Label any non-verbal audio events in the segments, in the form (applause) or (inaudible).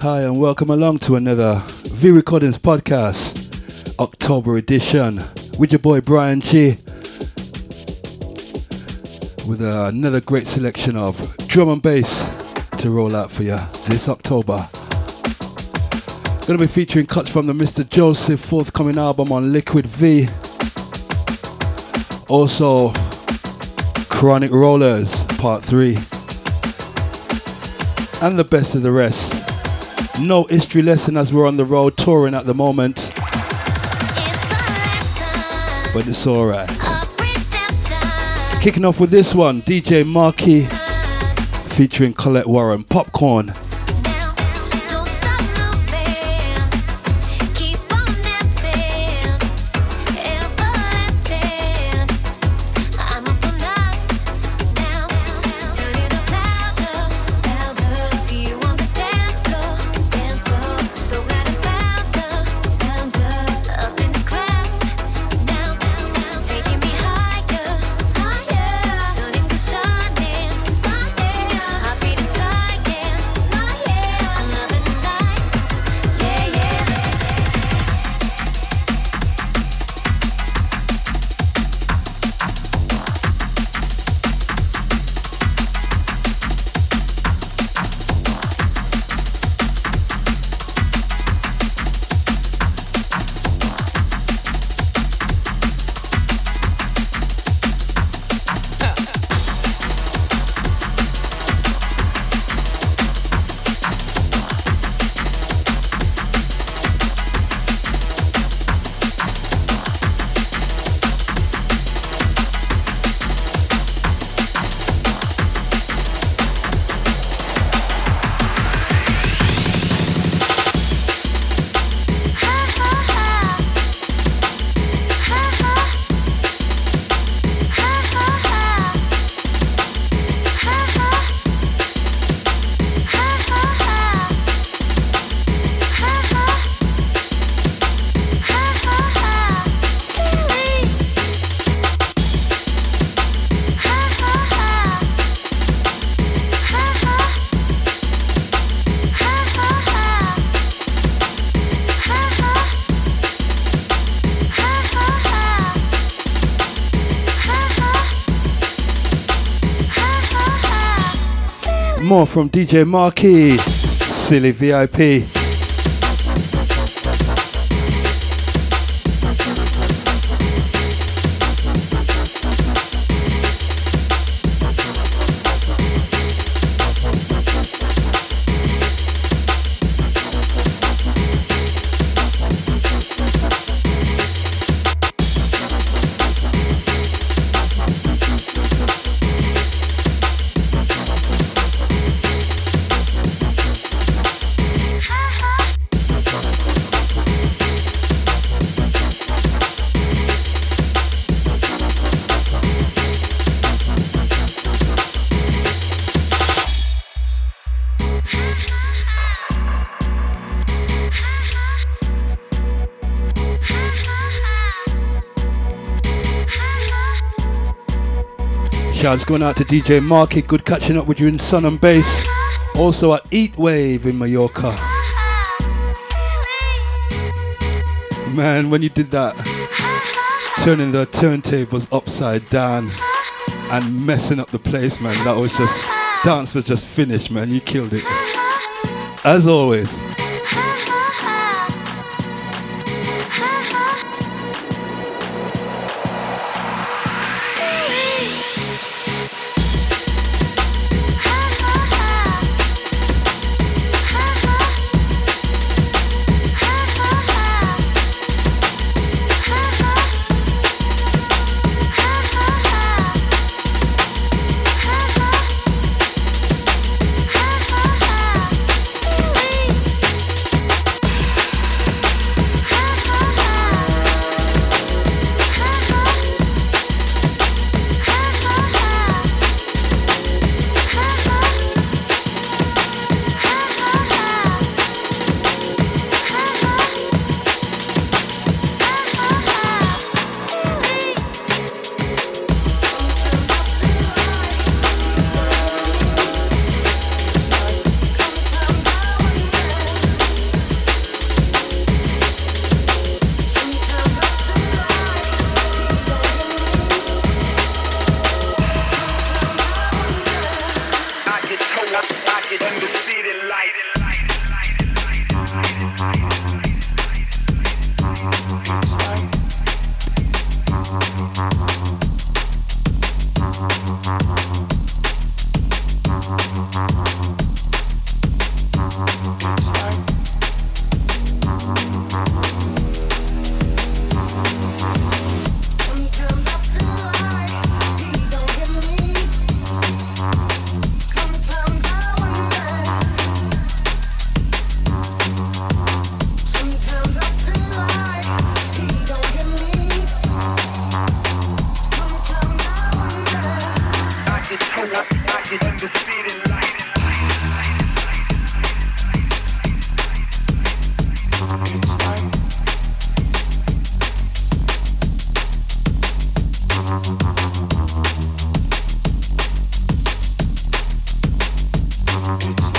Hi, and welcome along to another V Recordings podcast, October edition, with your boy Bryan Gee. With uh, another great selection of drum and bass to roll out for you this October. Gonna be featuring cuts from the Mr. Joseph forthcoming album on Liquid V. Also, Chronic Rollers Part 3. And the best of the rest. No history lesson as we're on the road touring at the moment. But it's alright. Kicking off with this one, DJ Marky featuring Colette Warren, Popcorn. More from DJ Marky, Silly VIP. Shouts going out to DJ Marky. Good catching up with you in Sun and Bass. Also at Eat Wave in Mallorca. Man, when you did that, turning the turntables upside down and messing up the place, man, that was just, dance was just finished, man. You killed it. As always. It's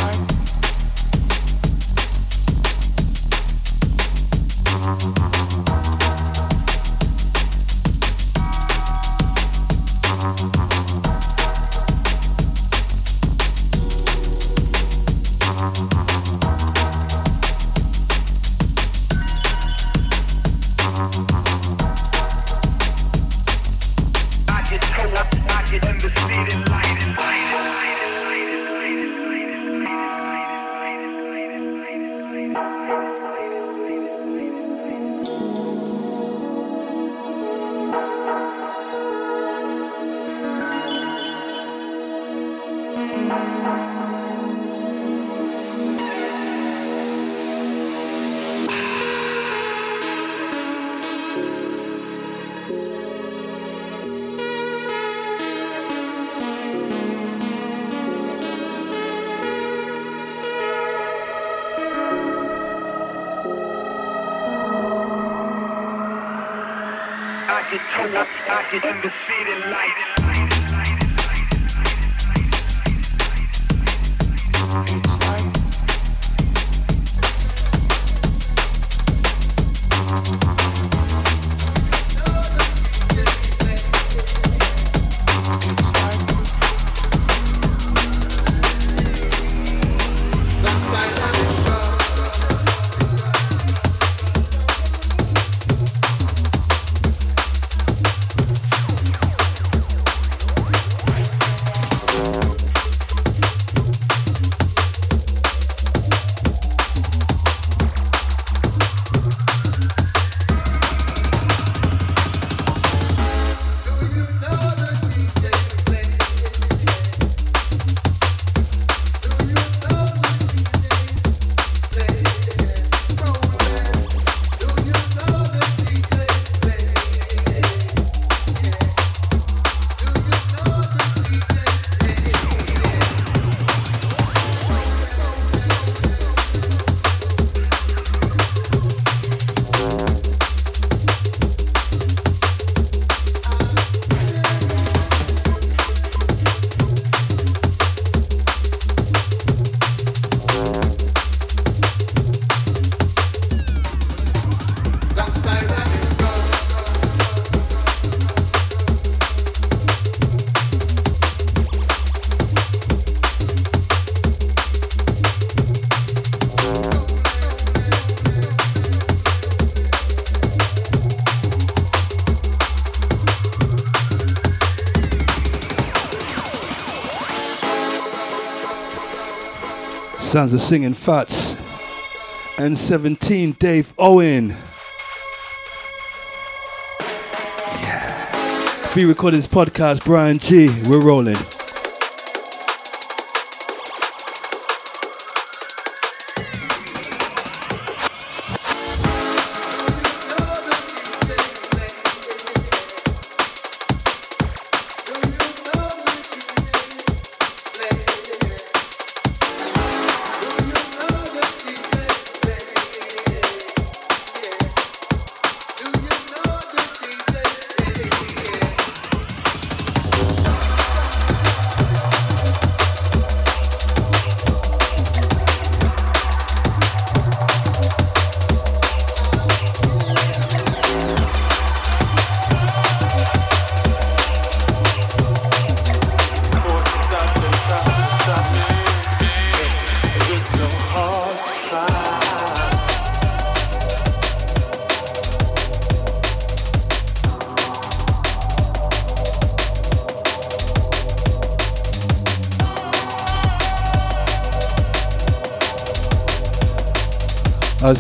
see. Sounds of singing Fats. And 17, Dave Owen. Yeah. Free Recordings Podcast, Bryan Gee. We're rolling.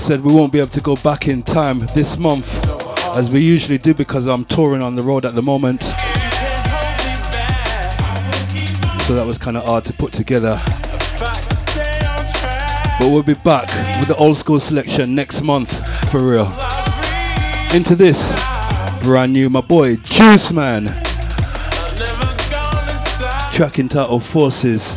Said we won't be able to go back in time this month as we usually do because I'm touring on the road at the moment. So that was kind of hard to put together. But we'll be back with the old school selection next month for real. Into this brand new, my boy Juice Man. Track entitled Forces.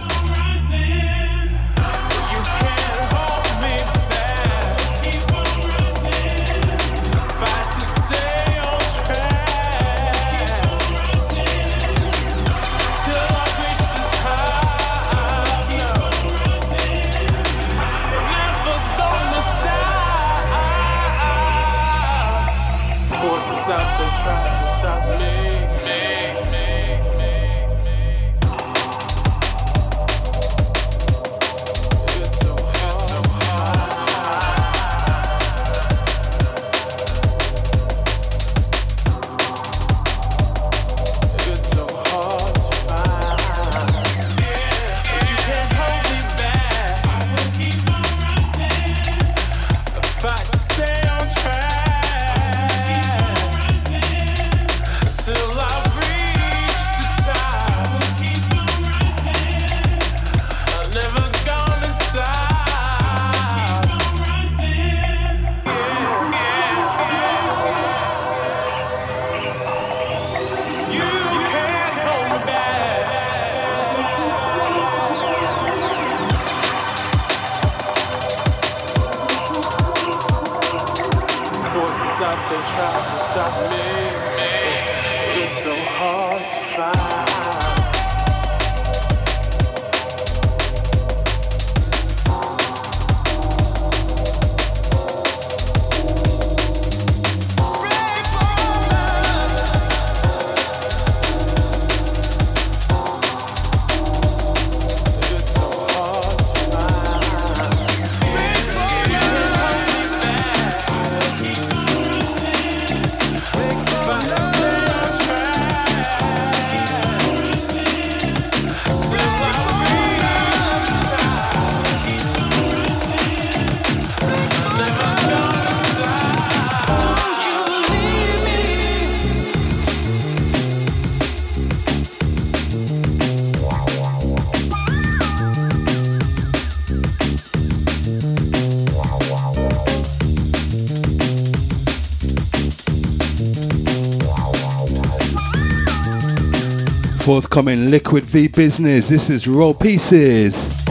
Forthcoming Liquid V Business. This is Raw Pieces.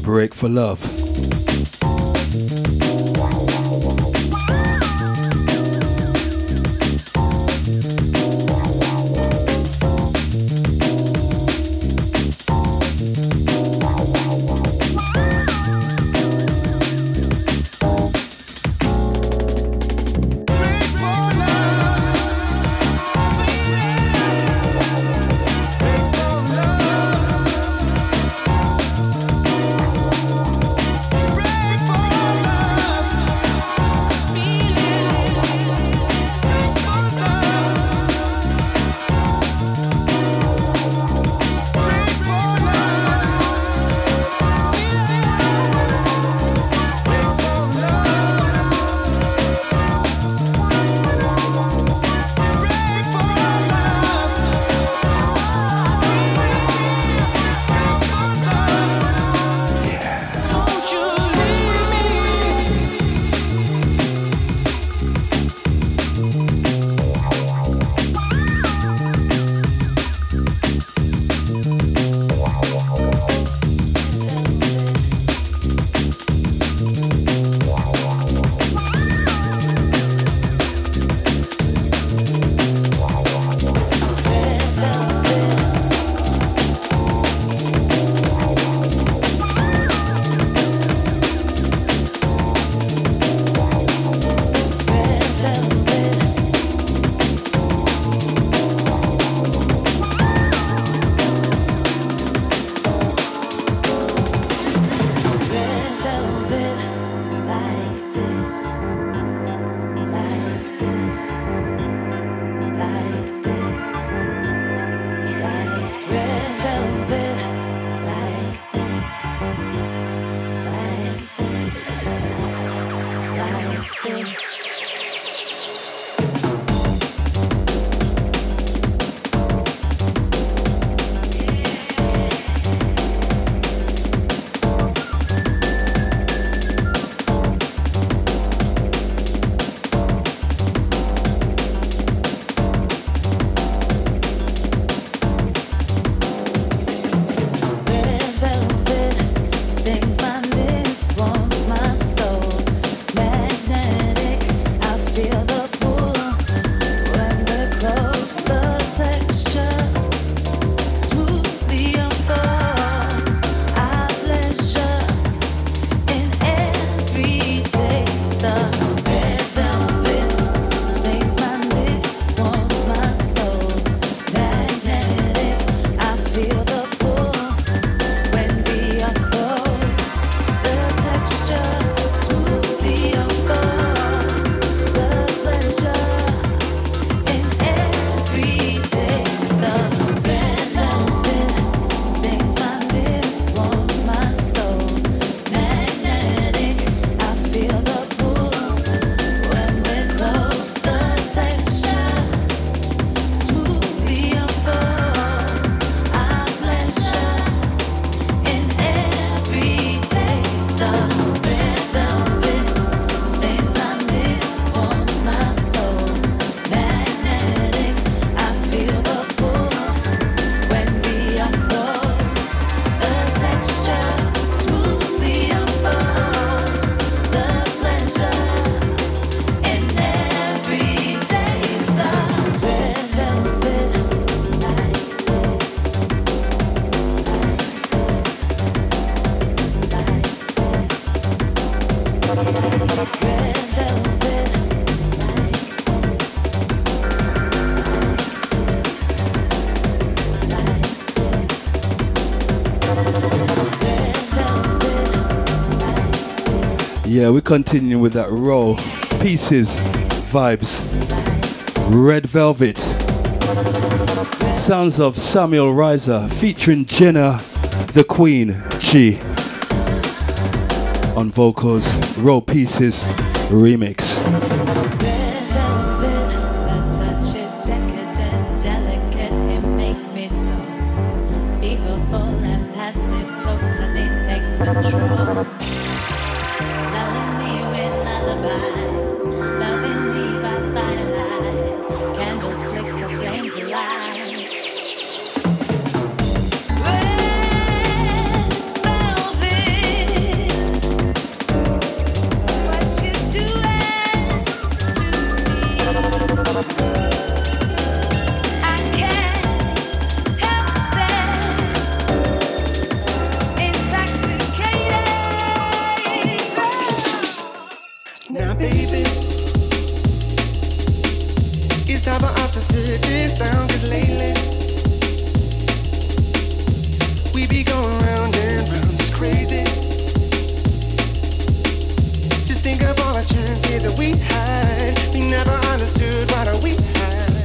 Break for Love. Yeah, we're continuing with that roll. Pieces, vibes. Red Velvet. Sounds of Samuel Reiser featuring Jenna the Queen G on vocals. Roll Pieces remix.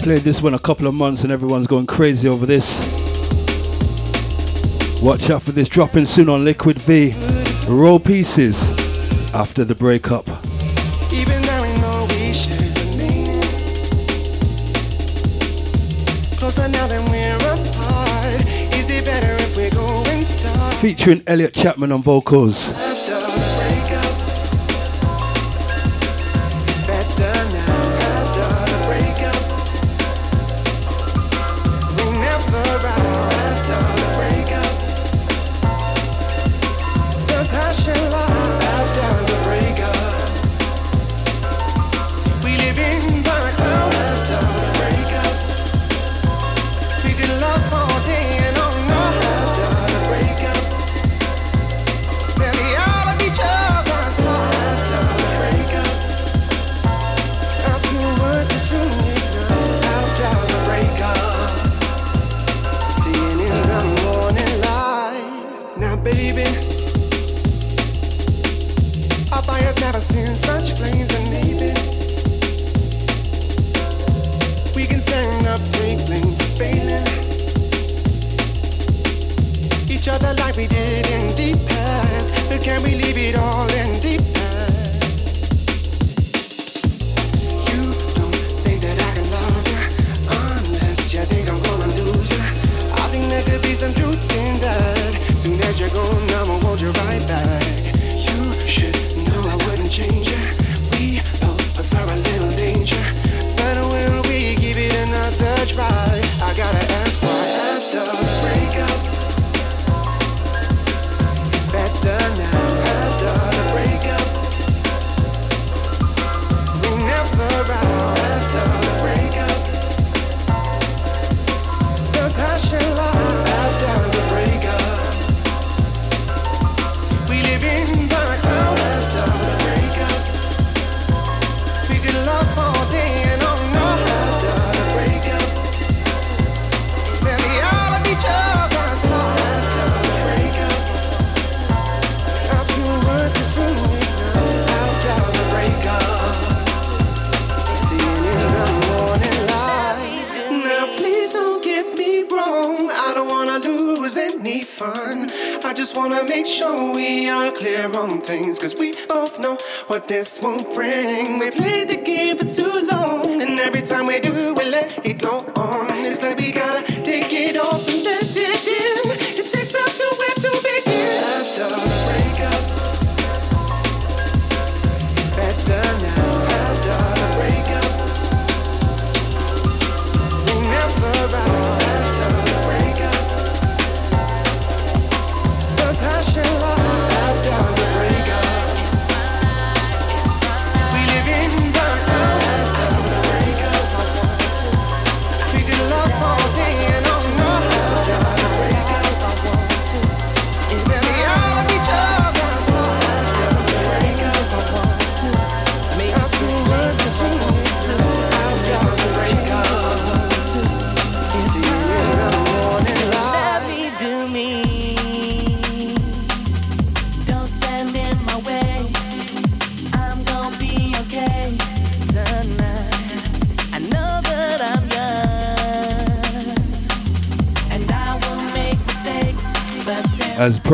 Played this one a couple of months and everyone's going crazy over this. Watch out for this dropping soon on Liquid V. Roll pieces after the breakup. Featuring Elliot Chapman on vocals.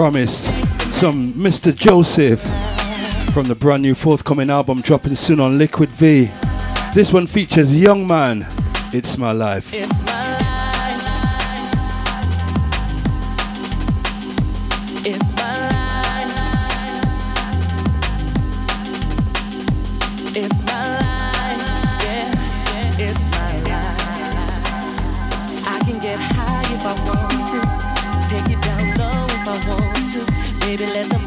promise. Some Mr. Joseph from the brand new forthcoming album dropping soon on Liquid V. This one features Young Man. It's my life. It's my life. It's baby, let the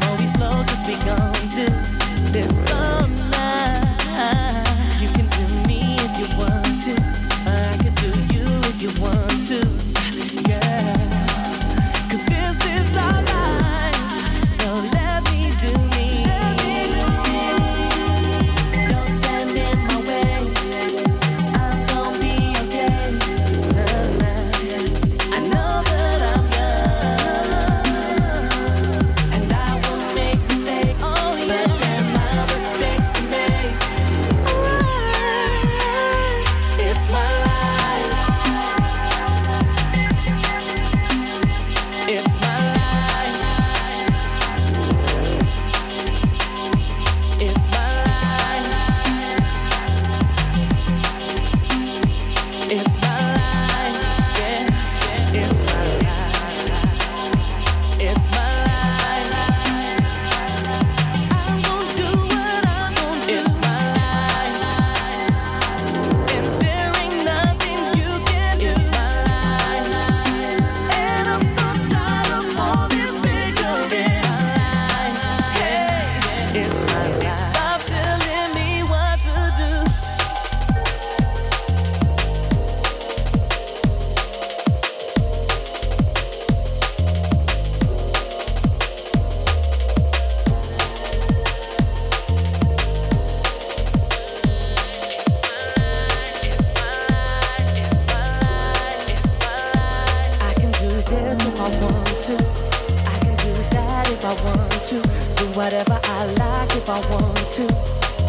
if I want to.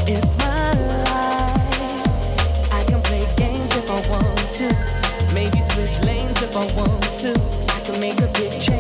It's my life. I can play games if I want to. Maybe switch lanes if I want to. I can make a big change.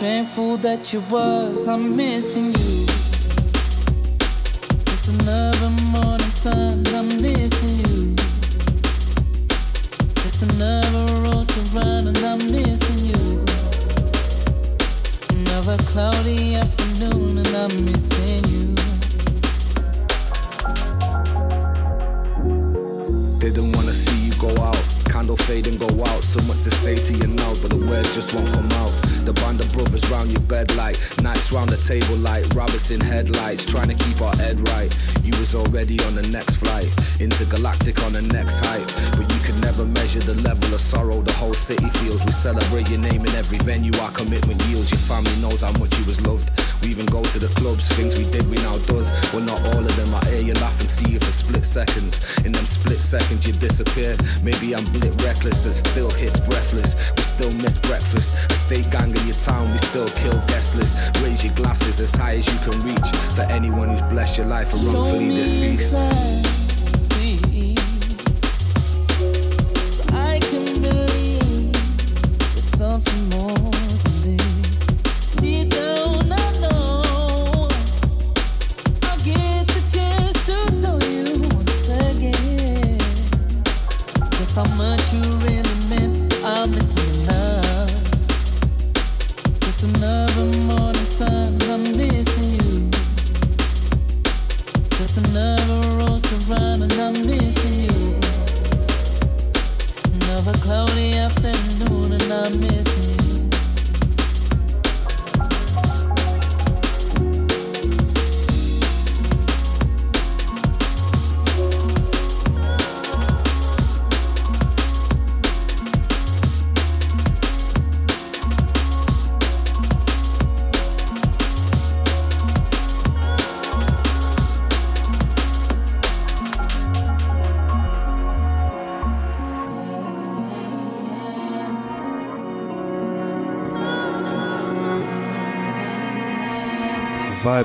Painful that you was, I'm missing you.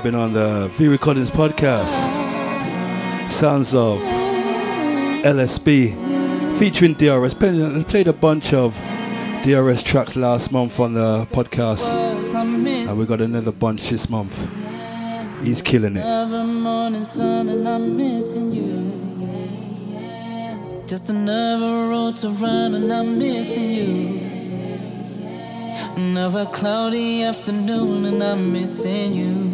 been on the V Recordings podcast. Sounds of LSB featuring DRS. Played, played a bunch of DRS tracks last month on the podcast, and we got another bunch this month. He's killing it. morning sun and I'm missing you. Just another road to run, and I'm missing you. Another cloudy afternoon and I'm missing you.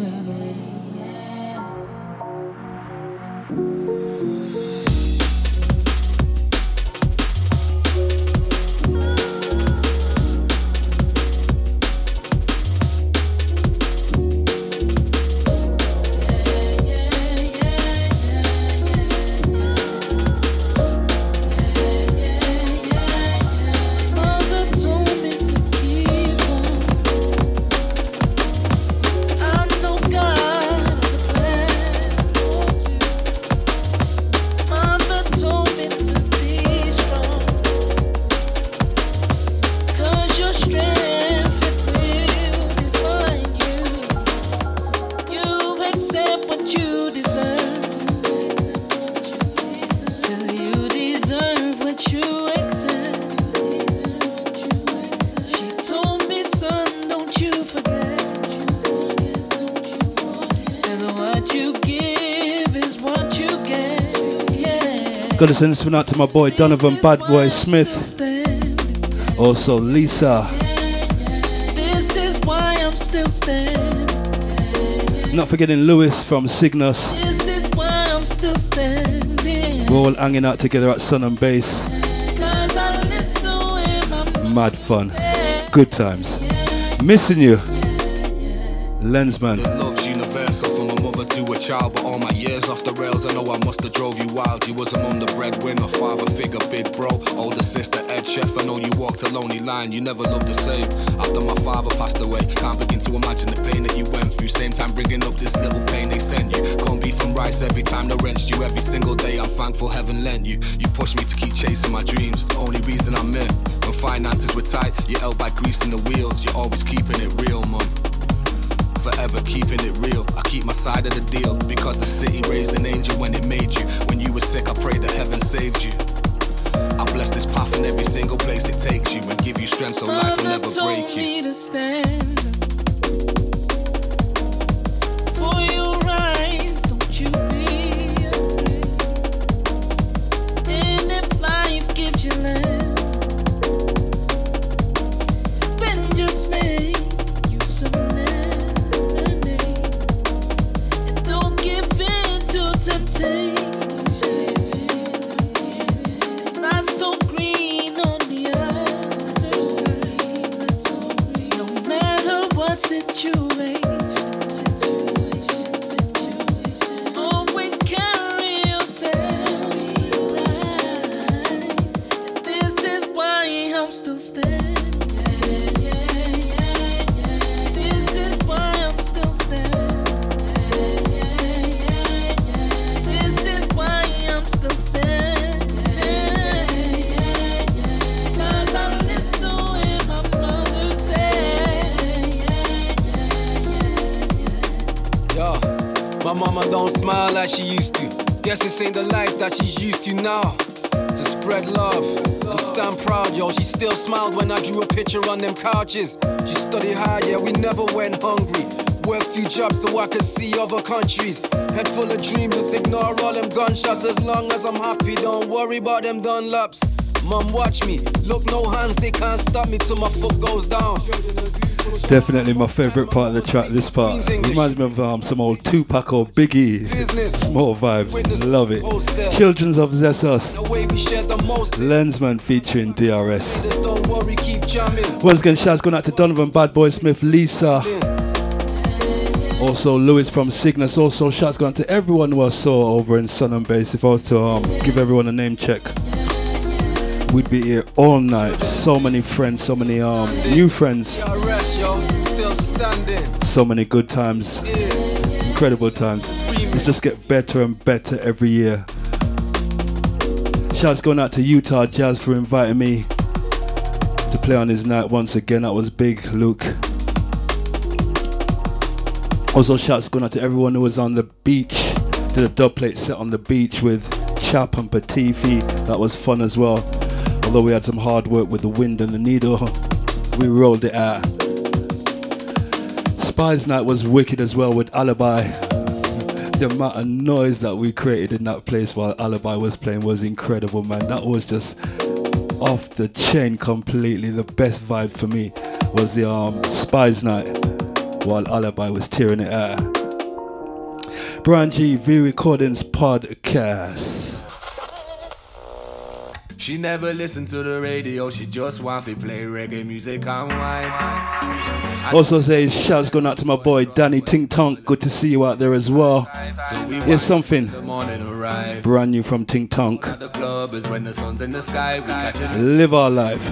Gotta send this one out to my boy Donovan Bad Boy Smith. Also Lisa. This is why I'm still standing. Not forgetting Lewis from Cygnus. This is why I'm still standing. We're all hanging out together at Sun and Bass. Cause I listen when I'm Mad fun. Good times. Missing you. Lenzman. Child, but all my years off the rails, I know I must have drove you wild. You was among the breadwinner, father figure, big bro, older sister, Ed Chef. I know you walked a lonely line, you never loved the same. After my father passed away, can't begin to imagine the pain that you went through. Same time bringing up this little pain they sent you. Can't be from rice every time they wrenched you. Every single day I'm thankful heaven lent you. You pushed me to keep chasing my dreams. The only reason I'm in. When finances were tight, you held by greasing the wheels. You're always keeping it real, mum forever keeping it real. I keep my side of the deal because the city raised an angel when it made you. When you were sick, I pray that heaven saved you. I bless this path in every single place it takes you and give you strength so life will never told break you. I drew a picture on them couches. She studied hard, yeah, we never went hungry. Worked two jobs so I could see other countries. Head full of dreams, just ignore all them gunshots. As long as I'm happy, don't worry about them Dunlops. Mom, watch me. Look, no hands, they can't stop me till my foot goes down. Definitely my favorite part of the track. This part reminds me of um, some old Tupac or Biggie. Small vibes. Love it. Children's of Zessos. The way we share the most. Lenzman featuring DRS. Once again, shouts going out to Donovan, Bad Boy Smith, Lisa. Also, Lewis from Cygnus. Also, shouts going out to everyone who I saw over in Sun and Bass. If I was to um, give everyone a name check, we'd be here all night. So many friends, so many um, new friends, so many good times, incredible times. It's just get better and better every year. Shouts going out to Utah Jazz for inviting me to play on his night once again. That was big, Luke. Also, shouts going out to everyone who was on the beach. Did a dub plate set on the beach with Chap and Patife. That was fun as well. Although we had some hard work with the wind and the needle, we rolled it out. Spies Night was wicked as well with Alibi. The amount of noise that we created in that place while Alibi was playing was incredible, man. That was just off the chain completely. The best vibe for me was the um, Spies Night while Alibi was tearing it out. Bryan Gee V Recordings Podcast. She never listened to the radio, she just want to play reggae music and wine. Also say shouts going out to my boy Danny Tink Tonk. Good to see you out there as well. So we Here's something till The morning brand new from Tink Tonk. The club is when the sun's in the sky. We catch it. Live our life.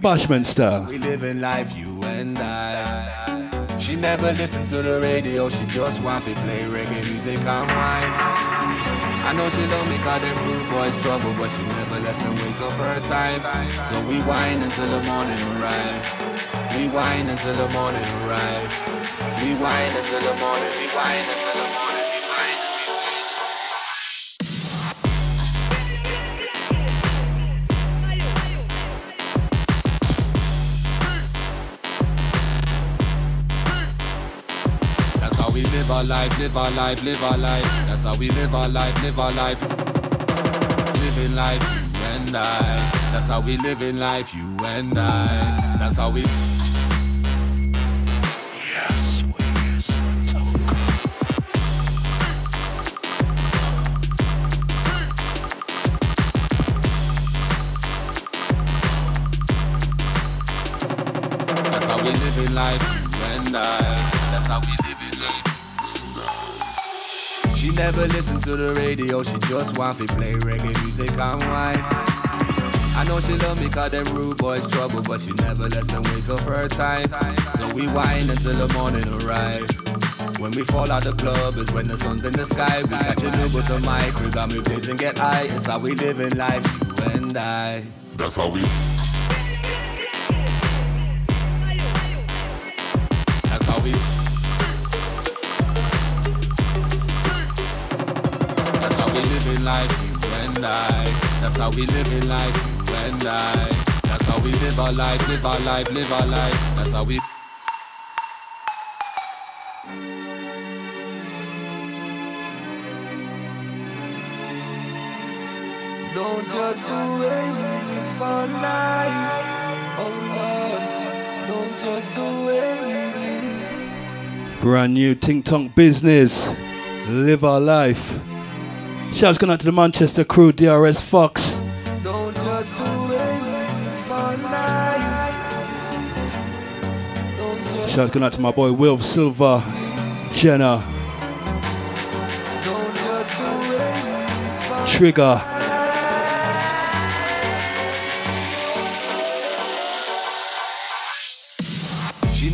Bashment style. We living life, you and I. She never listened to the radio, she just want to play reggae music and wine. I know she love me cause them rude boys trouble, but she never lets them waste up her time. So we whine until the morning arrive. We whine until the morning arrive. We whine until the morning, we whine until our life, live our life, live our life. That's how we live our life, live our life. living life, you and I. That's how we living life, you and I. That's how we. That's how we living life, you and I. That's how we living life. She never listen to the radio, she just want to play reggae music and wine. I know she love me cause them rude boys trouble, but she never lets them waste up her time. So we whine until the morning arrive. When we fall out the club is when the sun's in the sky. We catch an Uber to my crib and we blaze and get high. It's how we live in life, you and I. That's how we. That's how we. Living life, you and I. That's how we living life, you and I. That's how we live our life, live our life, live our life. That's how we. Don't judge the way we live our life. Oh Lord, don't judge the way we live. Brand new Tink Tonk business. Live our life. Shouts going out to the Manchester crew, DRS Fox. Don't judge the way we live our life. Don't Shouts going out to my boy Will Silver, Jenna, don't judge the way we Trigger.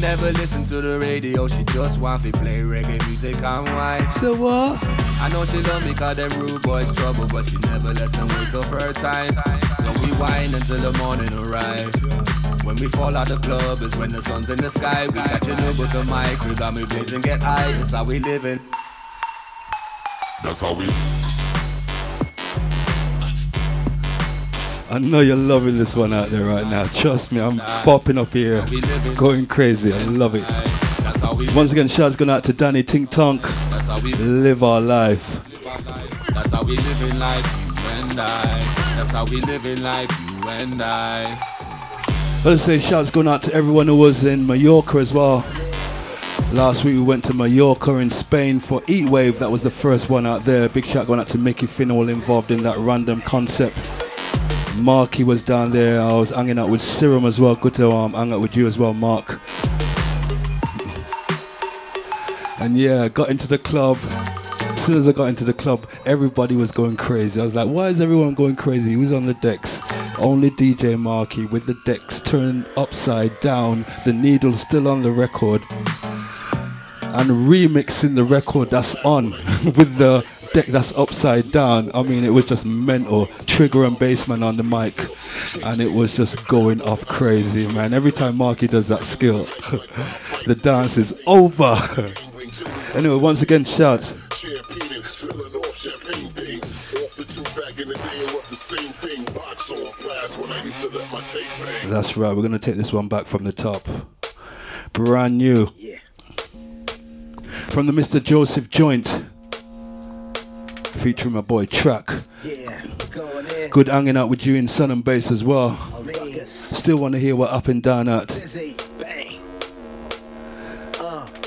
Never listen to the radio, she just want to play reggae music and wine. So what? I know she love me cause them rude boys trouble, but she never lets them waste up her time. So we whine until the morning arrive. When we fall out the club is when the sun's in the sky. We catch an Uber to my crib and we blaze and get high. It's how we living. That's how we. I know you're loving this one out there right now. Trust me, I'm popping up here, going crazy. I love it. That's how we. Once again, shouts going out to Danny Tink Tonk. That's how we Live our life. live. That's how we living life, you and I. That's how we living life, you and I. Let's say shouts going out to everyone who was in Mallorca as well. Last week we went to Mallorca in Spain for Eat Wave. That was the first one out there. Big shout going out to Mickey Finn, all involved in that random concept. Marky was down there. I was hanging out with Serum as well. Good to um, hang out with you as well, Mark. And yeah, got into the club. As soon as I got into the club, everybody was going crazy. I was like, why is everyone going crazy? He was on the decks. Only DJ Marky with the decks turned upside down, the needle still on the record, and remixing the record that's on (laughs) with the deck that's upside down. I mean, it was just mental. Trigger and bassman on the mic, and it was just going off crazy, man. Every time Marky does that skill, (laughs) the dance is over. (laughs) anyway, once again, shout. Champagne, spilling off champagne things. Off the tube back in the day, it was the same thing. Box on blast when I used to let my tape bang. That's right. We're gonna take this one back from the top. Brand new. Yeah. From the Mr. Joseph joint. Featuring my boy Track. Yeah. Good hanging out with you in Sun and Bass as well. Vegas, Still want to hear what up and down at busy,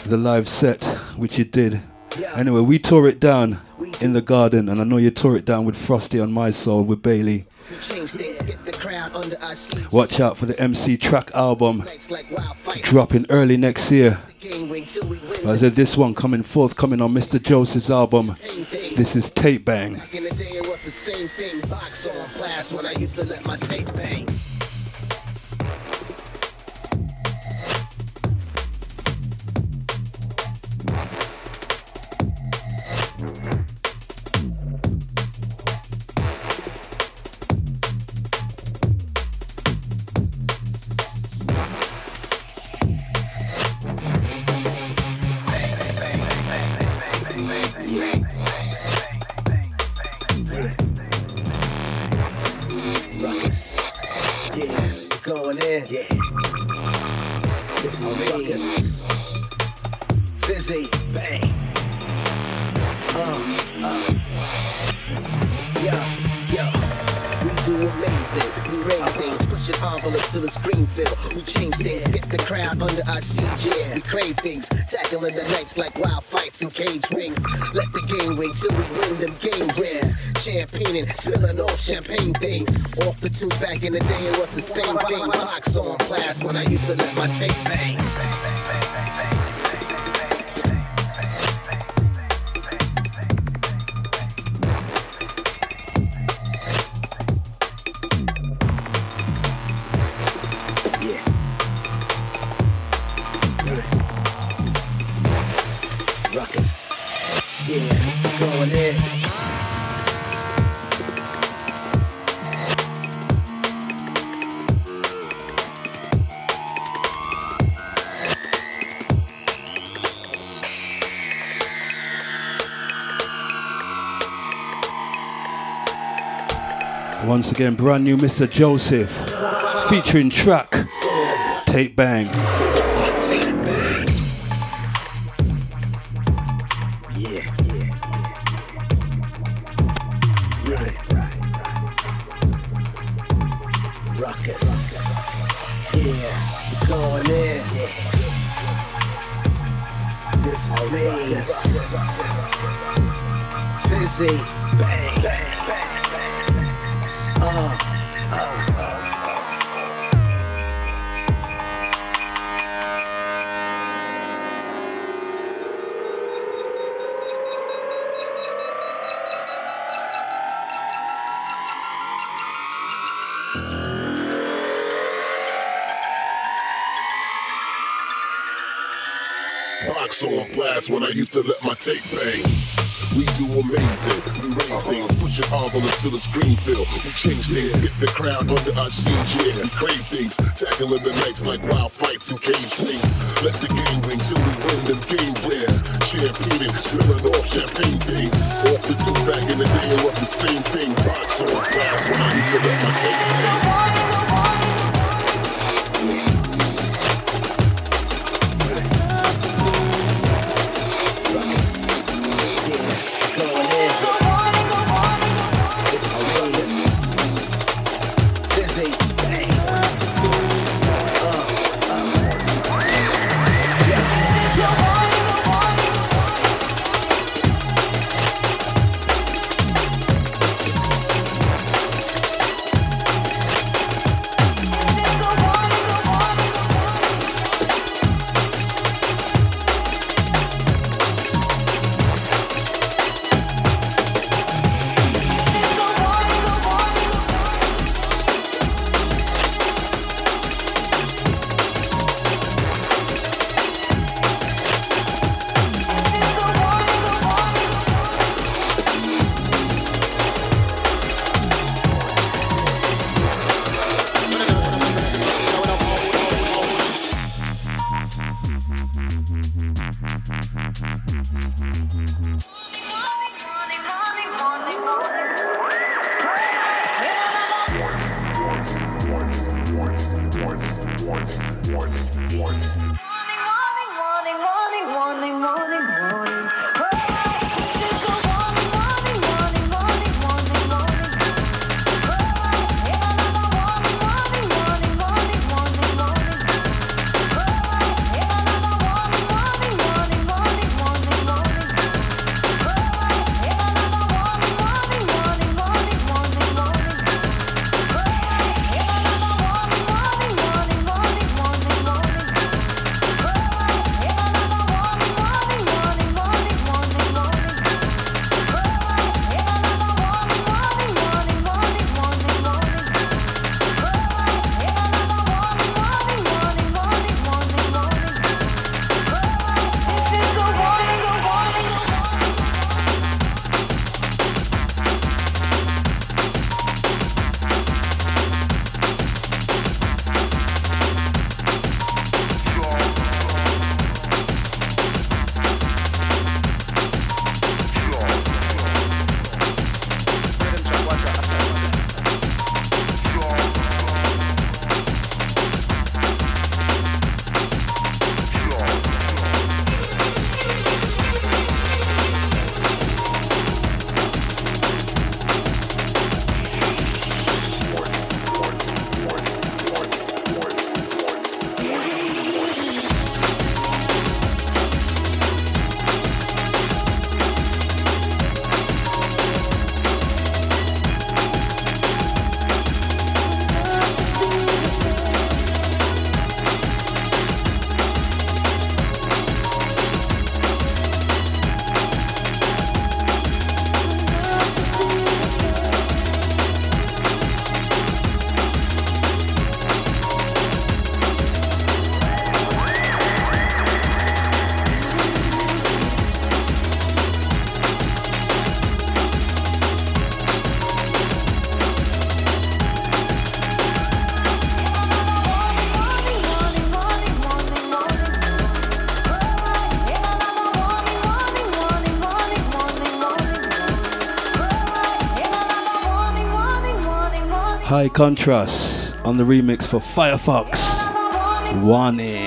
the live set, which you did. Anyway, we tore it down in the garden, and I know you tore it down with Frosty on my soul with Bailey. We change things, get the crowd under our seat. Watch out for the MC Track album Nights like wild fight. dropping early next year. Game ring till we win. I said this one coming forth, coming on Mr. Joseph's album. This is Tape Bang. Tackling the nights like wild fights and cage rings. Let the game ring till we win them game wins. Champagne and spilling off champagne things. Off the tube back in the day, it was the same thing. Box on blast when I used to let my tape bang. Once again, brand new Mr. Joseph featuring track Tape Bang. Till the screen fill. We change things, get the crowd under our siege. Yeah, we crave things, tackling the nights like wild fights and cage rings. Let the game ring till we win them game winners. Champagne, spilling off champagne things. Off the two back in the day, it was the same thing. Box on glass, when I used to let my tape. High contrast on the remix for Firefox. Warning.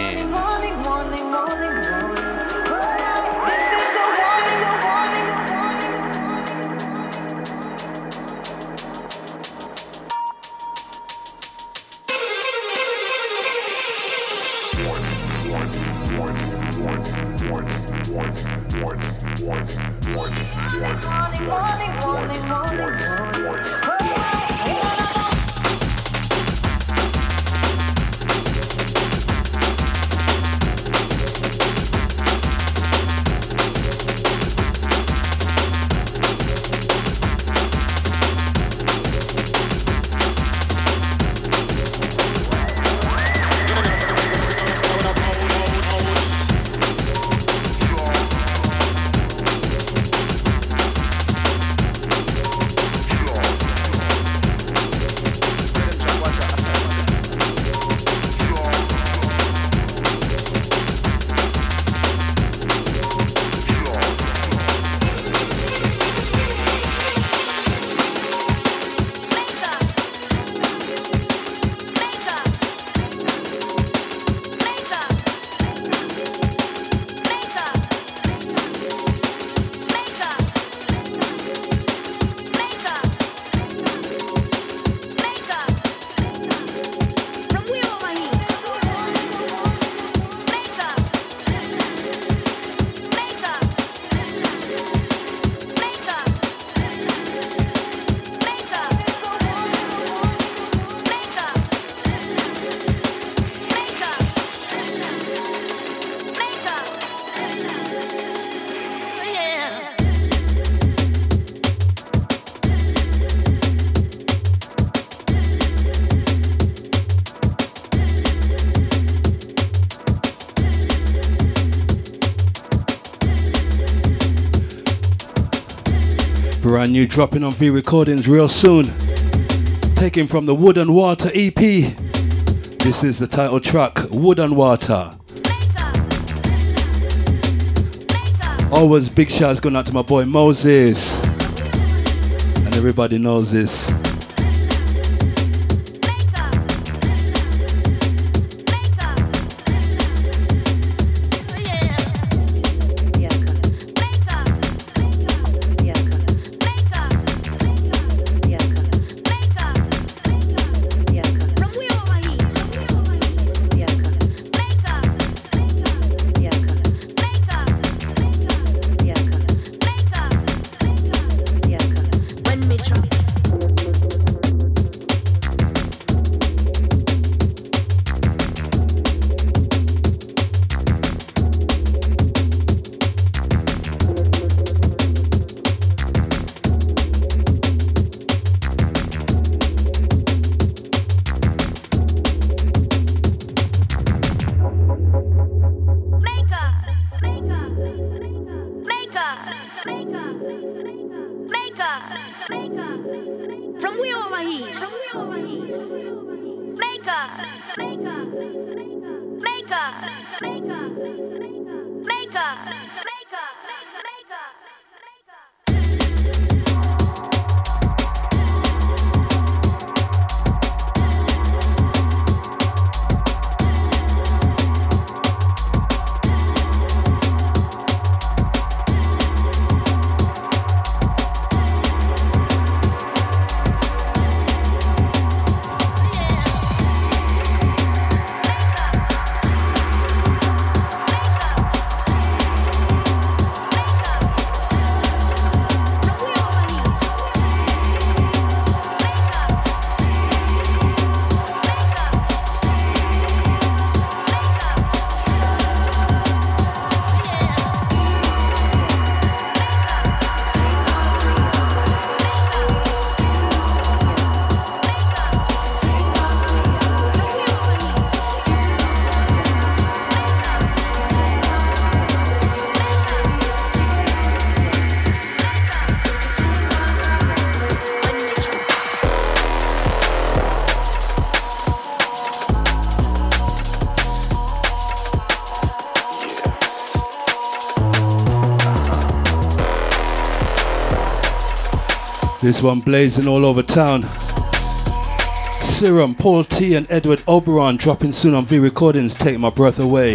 Brand new dropping on V Recordings real soon. Taken from the Wood and Water EP. This is the title track, Wood and Water. Always big shouts going out to my boy Moses. And everybody knows this. This one blazing all over town. Serum, Paul T, and Edward Oberon dropping soon on V Recordings. Take my breath away.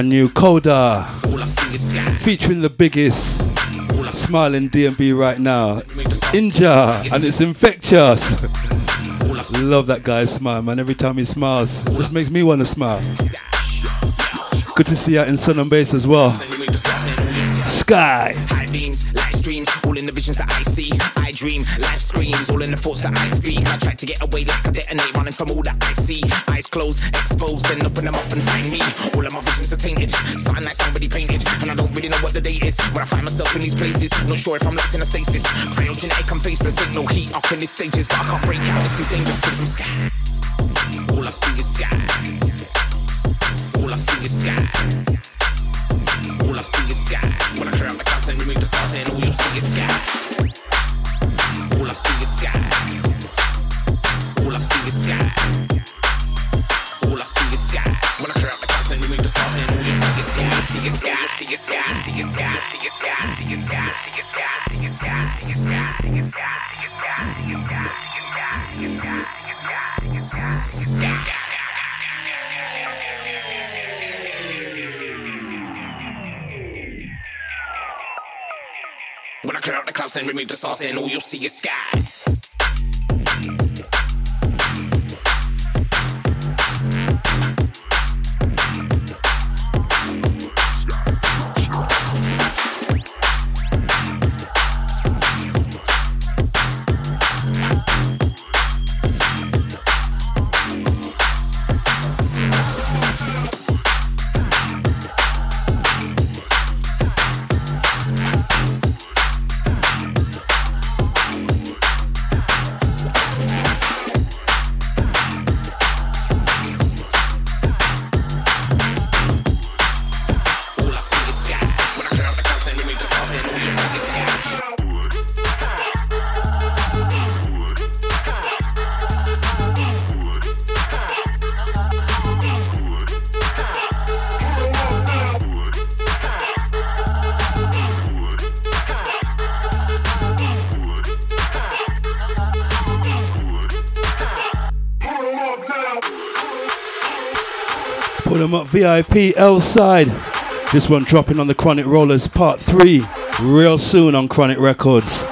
brand new Coda featuring the biggest smiling DMB right now, Inja, and it's infectious. Love that guy's smile, man. Every time he smiles, just makes me want to smile. Good to see you in Sun and Bass as well. Sky. all in the thoughts that I speak. I try to get away like a detonate, running from all that I see. Eyes closed, exposed, then open them up and find me. All of my visions are tainted, something like somebody painted. And I don't really know what the date is but I find myself in these places. Not sure if I'm locked in a stasis. Cryogenetic, I'm faceless, ain't no heat up in these stages. But I can't break out, it's too dangerous cause I'm scared. All I see is sky. All I see is sky. All I see is sky. When I clear the clouds and remove the stars, and all you see is sky. When I clear out the clouds and remove the sauce, and all you'll see is sky. VIP L-Side. This one dropping on the Chronic Rollers Part 3 real soon on Chronic Records.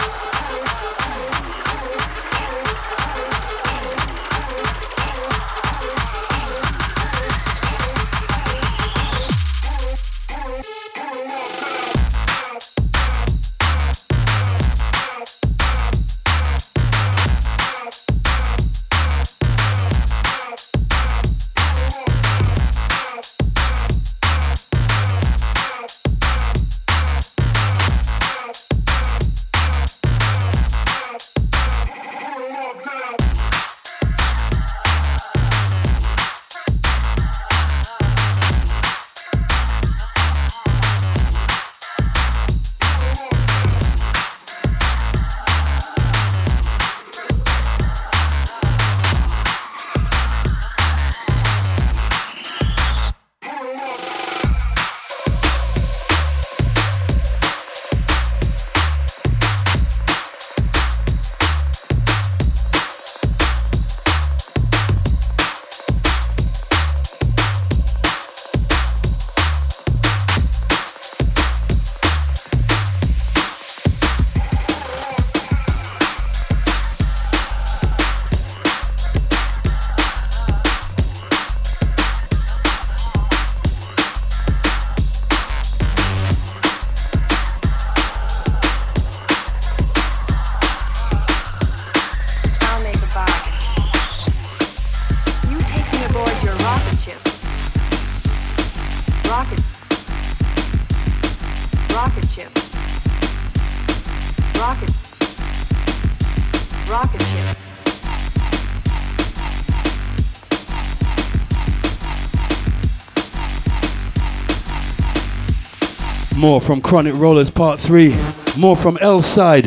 More from Chronic Rollers Part 3. More from L-Side.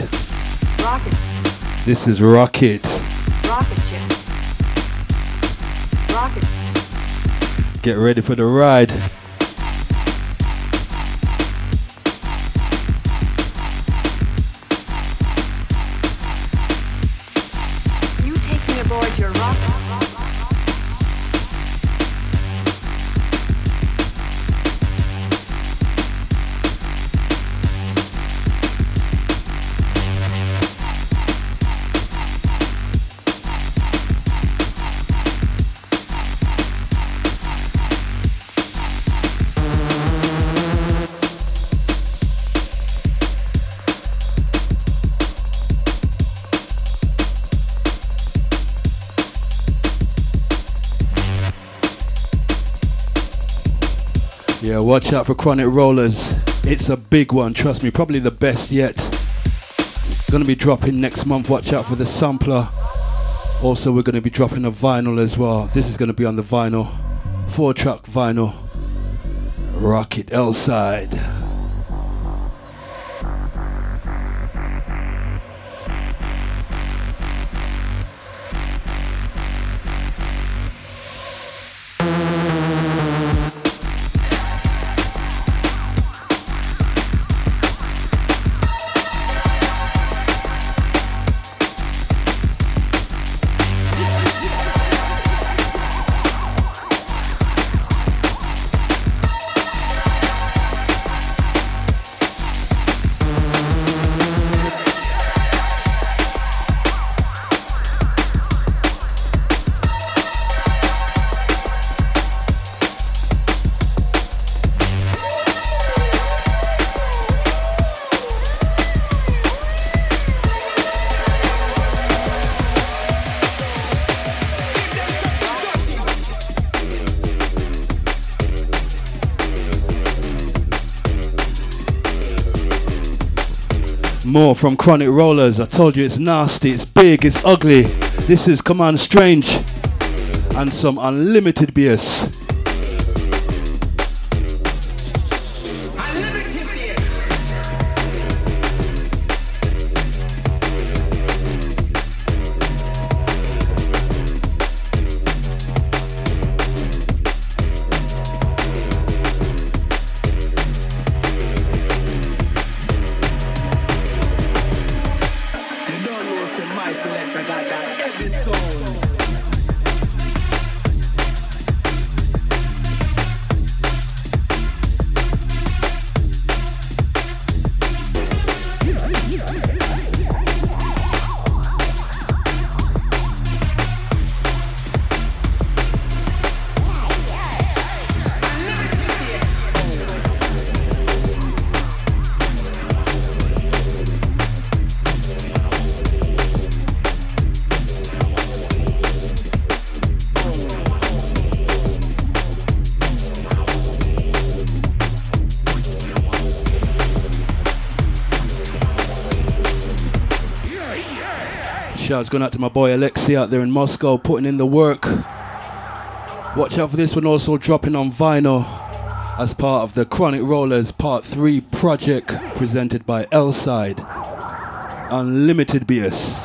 Rocket. This is Rocket. Rocket ship. Rocket. Get ready for the ride. Watch out for Chronic Rollers. It's a big one, trust me, probably the best yet. Gonna be dropping next month. Watch out for the sampler. Also, we're gonna be dropping a vinyl as well. This is gonna be on the vinyl, four track vinyl. Rocket L-Side. More from Chronic Rollers. I told you it's nasty, it's big, it's ugly. This is Command Strange and some unlimited BS. Shouts going out to my boy Alexei out there in Moscow, putting in the work. Watch out for this one also dropping on vinyl as part of the Chronic Rollers Part 3 project presented by L-Side. Unlimited BS.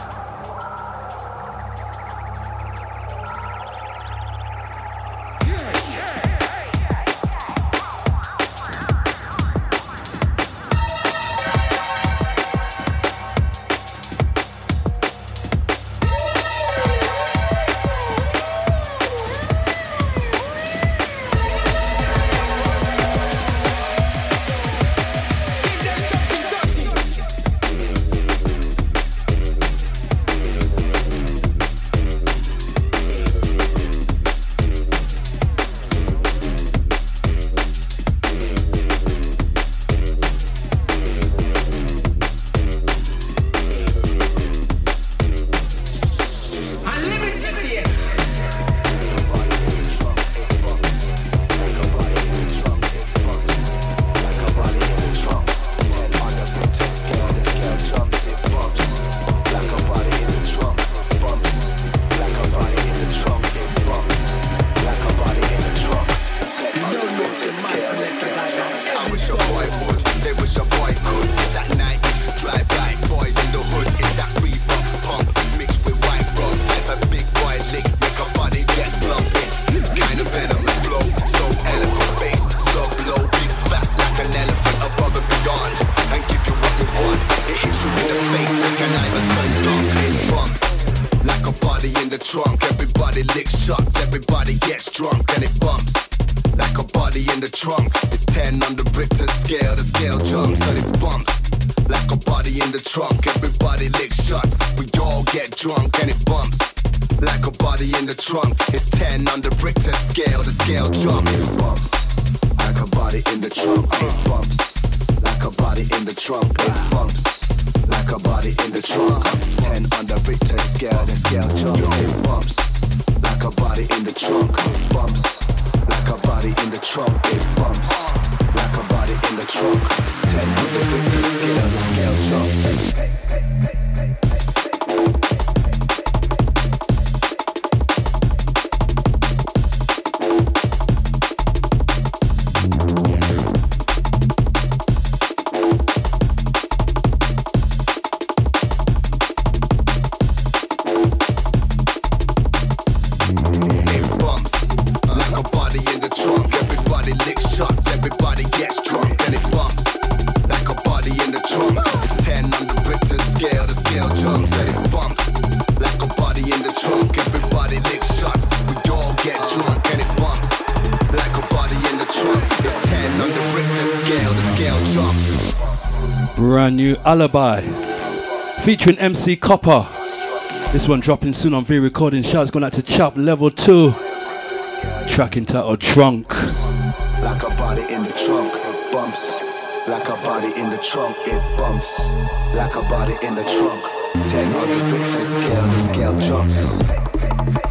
New alibi featuring MC Copper. This one dropping soon on V Recording. Shouts going out to Chop Level 2. Track entitled Trunk. Like a body in the trunk, it bumps. Like a body in the trunk, it bumps. Like a body in the trunk. 10 on the scale, the scale jumps.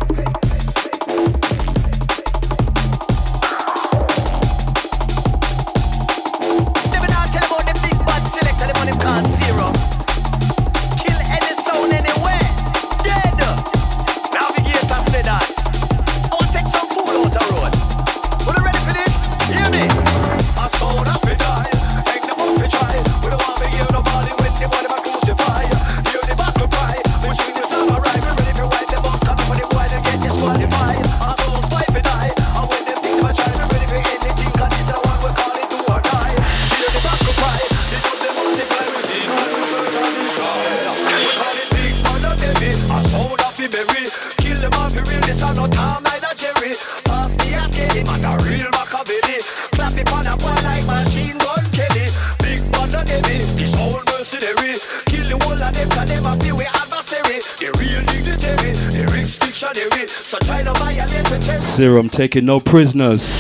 Taking no prisoners.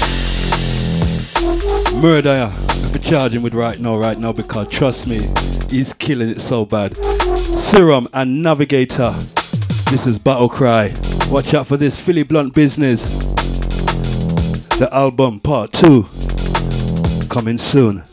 Murder for charging with right now, right now, because trust me, he's killing it so bad. Serum and Navigator. This is Battle Cry. Watch out for this Philly Blunt business. The album part two coming soon.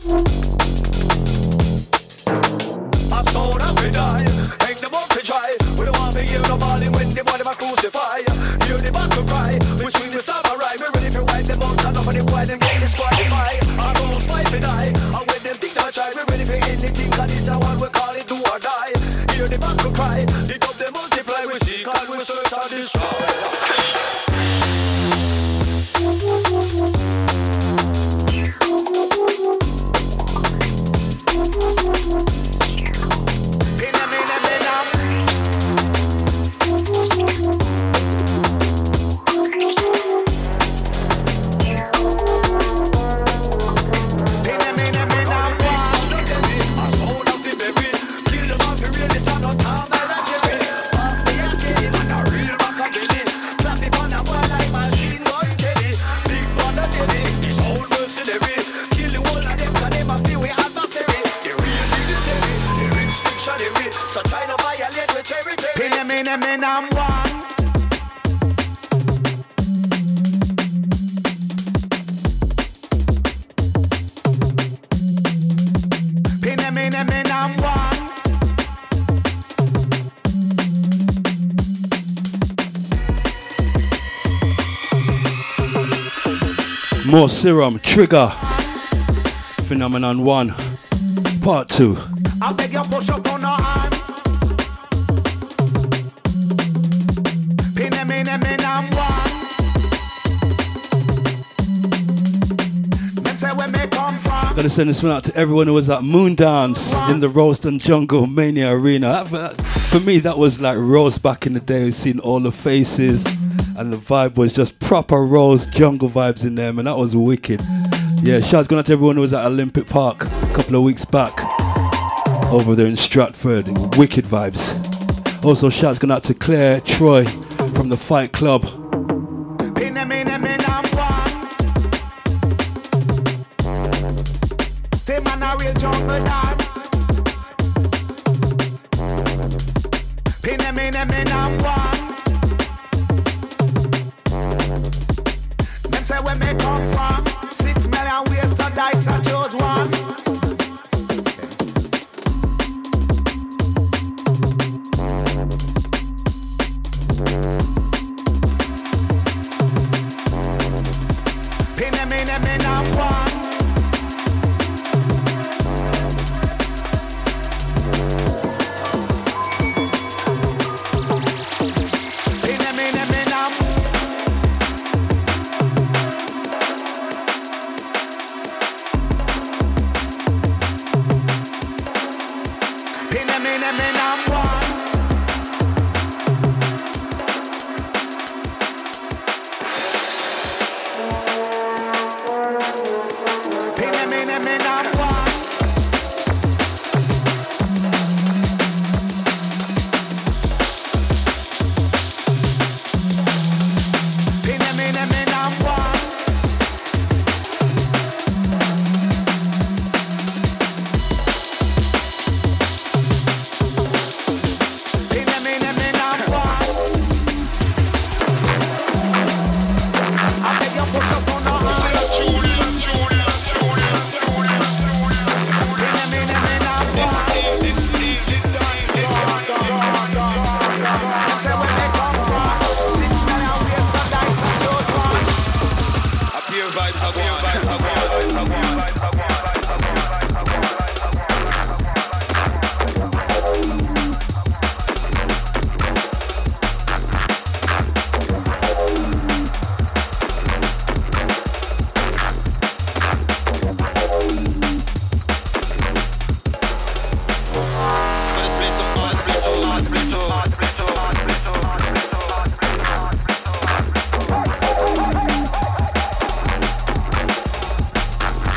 More Serum, Trigger, Phenomenon 1, Part 2. I beg you push up on the hand. Pin them in them in I'm one. Men say where me come from. Gotta send this one out to everyone who was at Moon Dance in the Roast and Jungle Mania Arena. That- for me, that was like Rose back in the day. Seeing all the faces, and the vibe was just proper Rose jungle vibes in there, and that was wicked. Yeah, shouts going out to everyone who was at Olympic Park a couple of weeks back over there in Stratford. Wicked vibes. Also, shouts going out to Claire Troy from the Fight Club.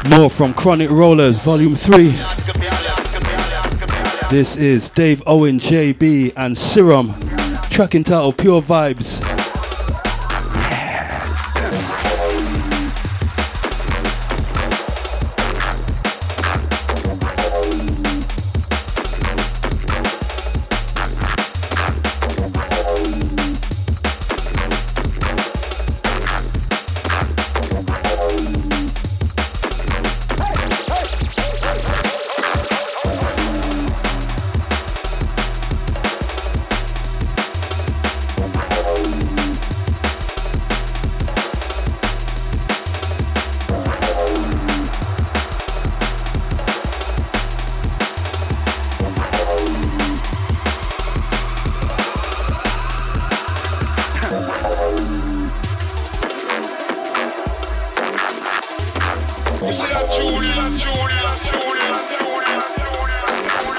More from Chronic Rollers, Volume 3. This is Dave Owen, JB, and Serum. Track entitled Pure Vibes.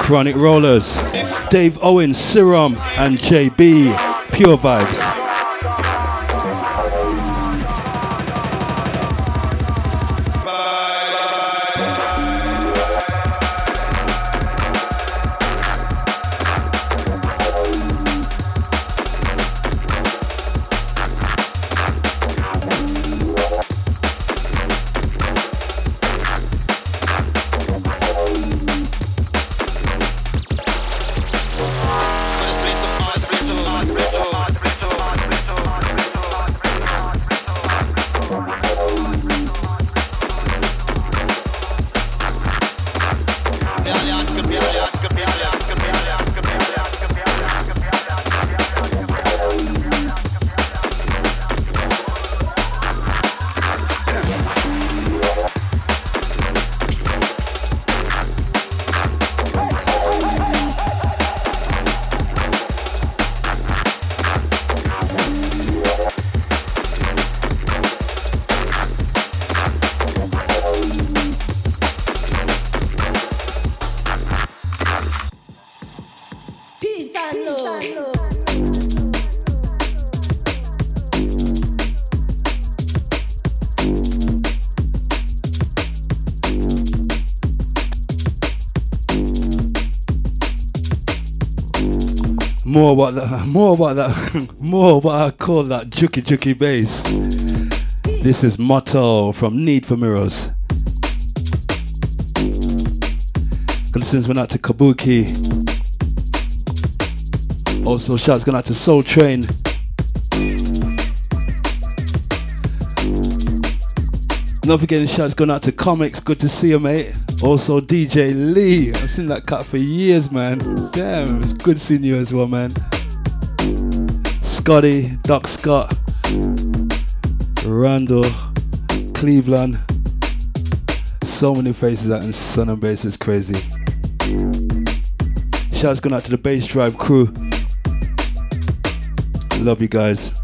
Chronic Rollers, Dave Owen, Serum, and JB, Pure Vibes. More about that. (laughs) More what I call that juki juki bass. This is Motto from Need for Mirrors. And Since went out to Kabuki. Also, shouts going out to Soul Train. Not forgetting shouts going out to Comics. Good to see you, mate. Also, DJ Lee. I've seen that cut for years, man. Damn, it's good seeing you as well, man. Scotty, Doc Scott, Randall, Cleveland. So many faces out in Sun and Bass is crazy. Shouts going out to the Bass Drive crew. Love you guys.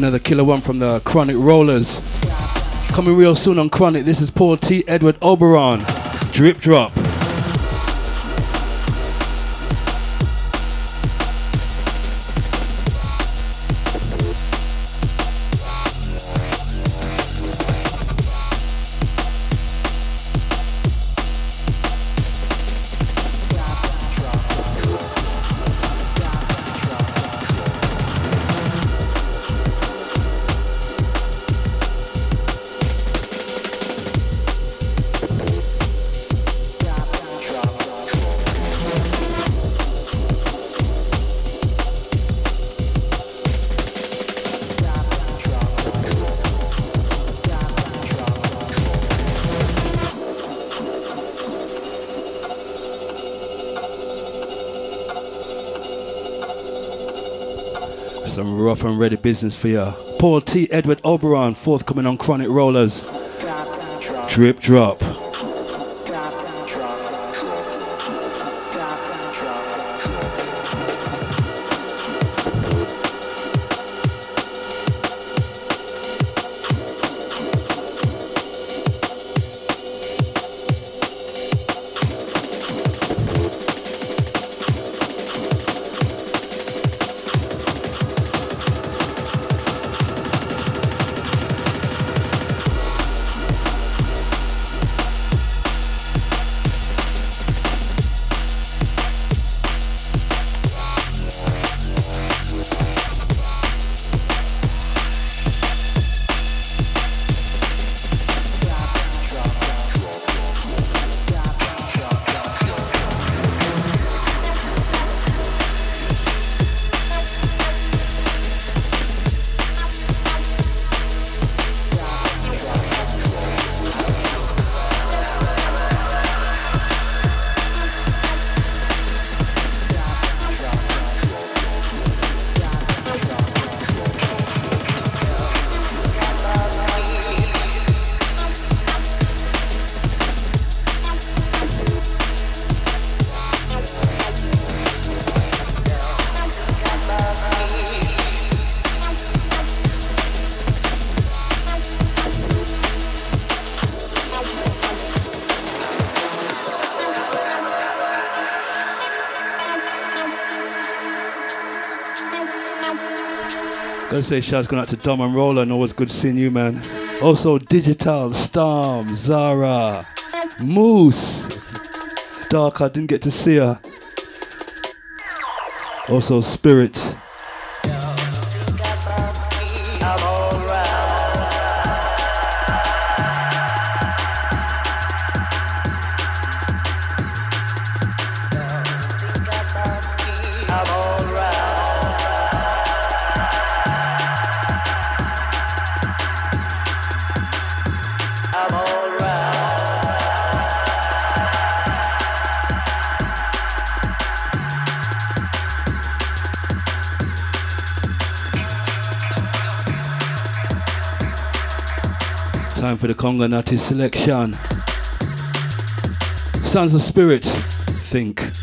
Another killer one from the Chronic Rollers. Coming real soon on Chronic. This is Paul T. Edward Oberon. Drip Drop. Ready business for you. Paul T. Edward Oberon, forthcoming on Chronic Rollers. Drip Drop. Say, shouts going out to Dom and Roland. Always good seeing you, man. Also, Digital, Storm, Zara, Moose. Dark, I didn't get to see her. Also, Spirit. Natty selection. Sons of Spirit. Think.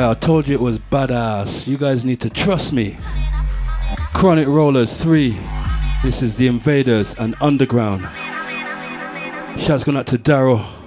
Yeah, I told you it was badass. You guys need to trust me. Chronic Rollers 3. This is The Invaders and Underground. Shouts going out to Daryl.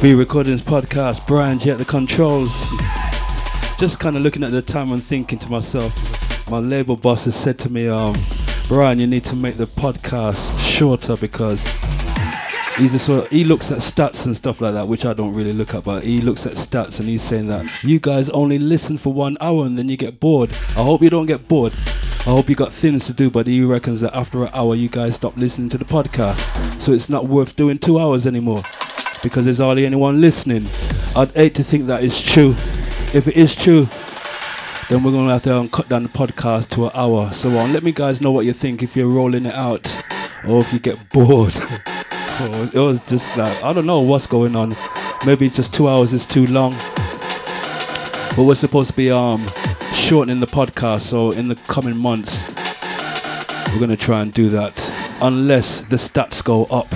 V Recordings podcast, Bryan Gee at the controls. Just kind of looking at the time and thinking to myself, my label boss has said to me, um, Bryan, you need to make the podcast shorter because he's a sort of, he looks at stats and stuff like that, which I don't really look at, but he looks at stats and he's saying that you guys only listen for one hour and then you get bored. I hope you don't get bored. I hope you got things to do, but he reckons that after an hour you guys stop listening to the podcast. So it's not worth doing two hours anymore because there's hardly anyone listening. I'd hate to think that is true. If it is true, then we're gonna have to cut down the podcast to an hour. So on, let me guys know what you think if you're rolling it out or if you get bored. (laughs) or it was just like I don't know what's going on. Maybe just two hours is too long. But we're supposed to be um shortening the podcast, so in the coming months we're gonna try and do that. Unless the stats go up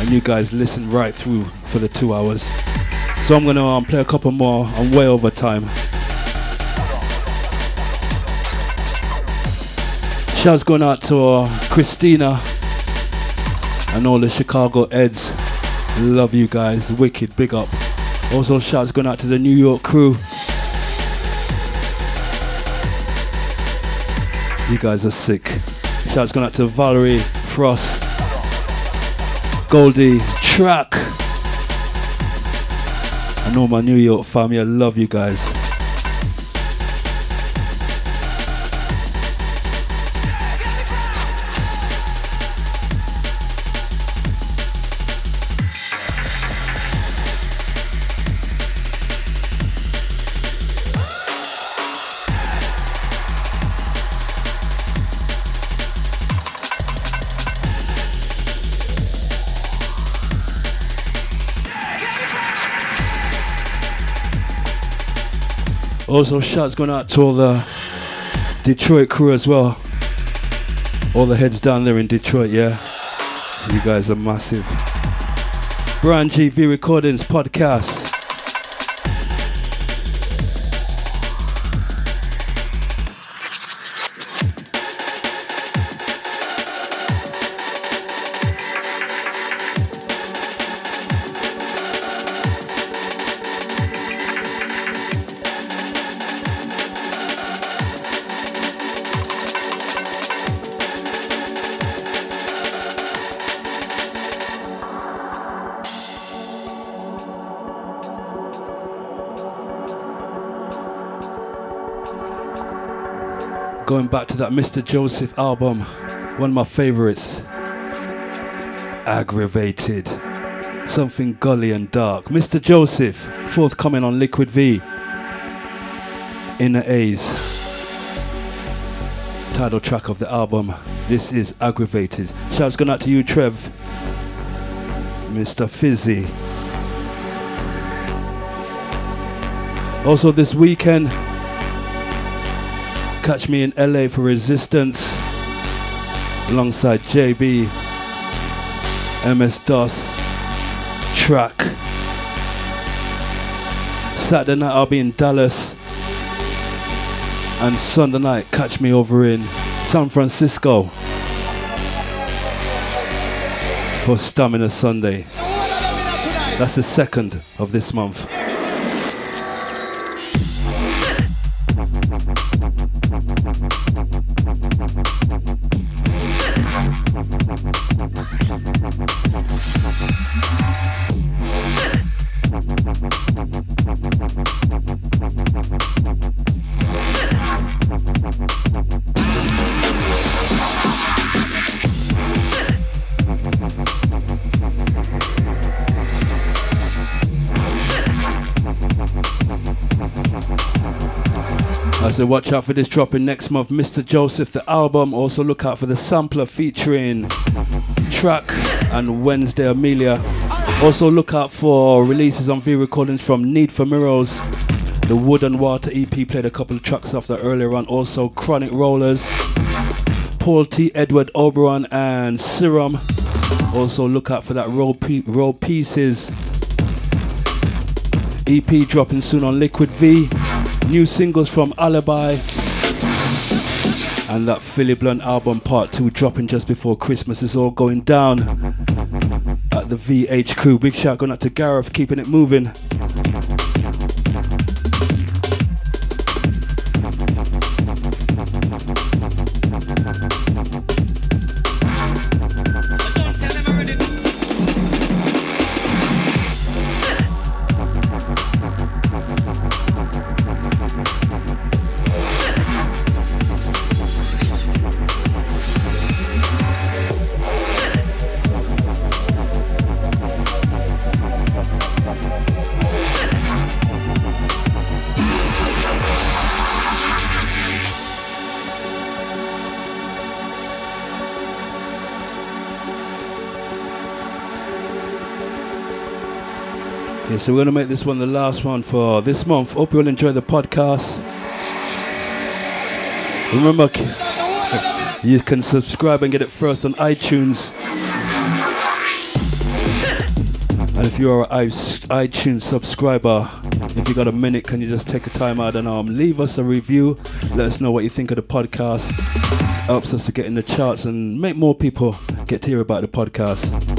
and you guys listen right through for the two hours. So I'm gonna um, play a couple more. I'm way over time. Shouts going out to uh, Christina and all the Chicago Eds. Love you guys. Wicked. Big up. Also, shouts going out to the New York crew. You guys are sick. Shouts going out to Valerie, Frost, Goldie, Track. And all my New York family. I love you guys. Also, shouts going out to all the Detroit crew as well. All the heads down there in Detroit, yeah. You guys are massive. Bryan Gee V Recordings podcast. Back to that Mr. Joseph album, one of my favorites. Aggravated. Something gully and dark. Mr. Joseph, forthcoming on Liquid V. Inner A's. Title track of the album. This is Aggravated. Shouts going out to you, Trev. Mr. Fizzy. Also this weekend, catch me in LA for Resistance alongside JB, MS DOS, Track. Saturday night I'll be in Dallas. And Sunday night catch me over in San Francisco for Stamina Sunday. That's the second of this month. Said, watch out for this dropping next month. Mr. Joseph, the album. Also, look out for the sampler featuring Track and Wednesday Amelia. Also, look out for releases on V recordings from Need for Mirrors. The Wood and Water EP played a couple of tracks off that earlier on. Also, Chronic Rollers, Paul T. Edward Oberon, and Serum. Also, look out for that Roll, Pe- Roll Pieces EP dropping soon on Liquid V. New singles from Alibi. And that Philly Blunt album part 2 dropping just before Christmas is all going down at the VH crew. Big shout going out to Gareth, keeping it moving. So we're gonna make this one the last one for this month. Hope you all enjoy the podcast. Remember, you can subscribe and get it first on iTunes. And if you are an iTunes subscriber, if you got a minute, can you just take a time out and um, leave us a review? Let us know what you think of the podcast. Helps us to get in the charts and make more people get to hear about the podcast.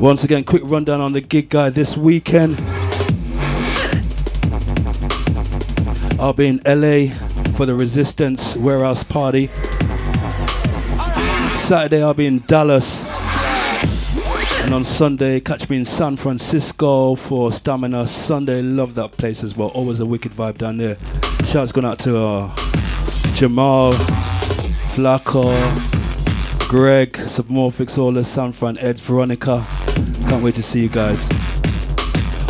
Once again, quick rundown on the gig guy this weekend. I'll be in LA for the Resistance Warehouse Party. Saturday, I'll be in Dallas. And on Sunday, catch me in San Francisco for Stamina Sunday. Love that place as well. Always a wicked vibe down there. Shouts going out to uh, Jamal, Flacco, Greg, Submorphics, all the San Fran, Ed, Veronica. Can't wait to see you guys.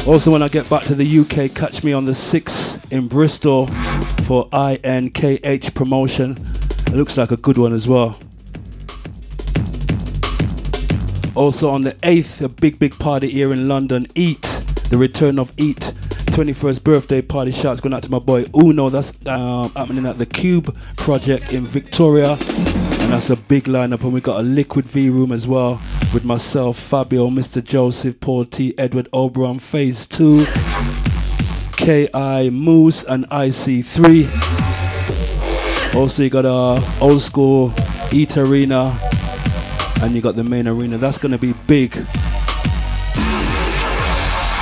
Also, when I get back to the UK, catch me on the 6th in Bristol for INKH promotion. It looks like a good one as well. Also on the 8th, a big, big party here in London. Eat, the return of Eat. 21st birthday party shouts going out to my boy Uno. That's um, happening at the Cube Project in Victoria. And that's a big lineup. And we got a Liquid V room as well with myself, Fabio, Mr. Joseph, Paul T, Edward Oberon, Phase 2, KI, Moose, and IC3. Also, you got a old school Eat Arena and you got the main arena. That's going to be big.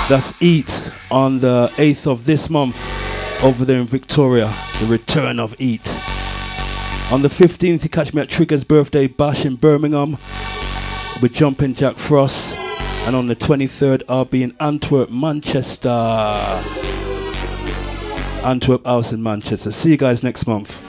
That's Eat on the 8th of this month over there in Victoria. The return of Eat. On the 15th, you catch me at Trigger's birthday bash in Birmingham with Jumping Jack Frost. And on the 23rd, I'll be in Antwerp, Manchester. Antwerp House in Manchester. See you guys next month.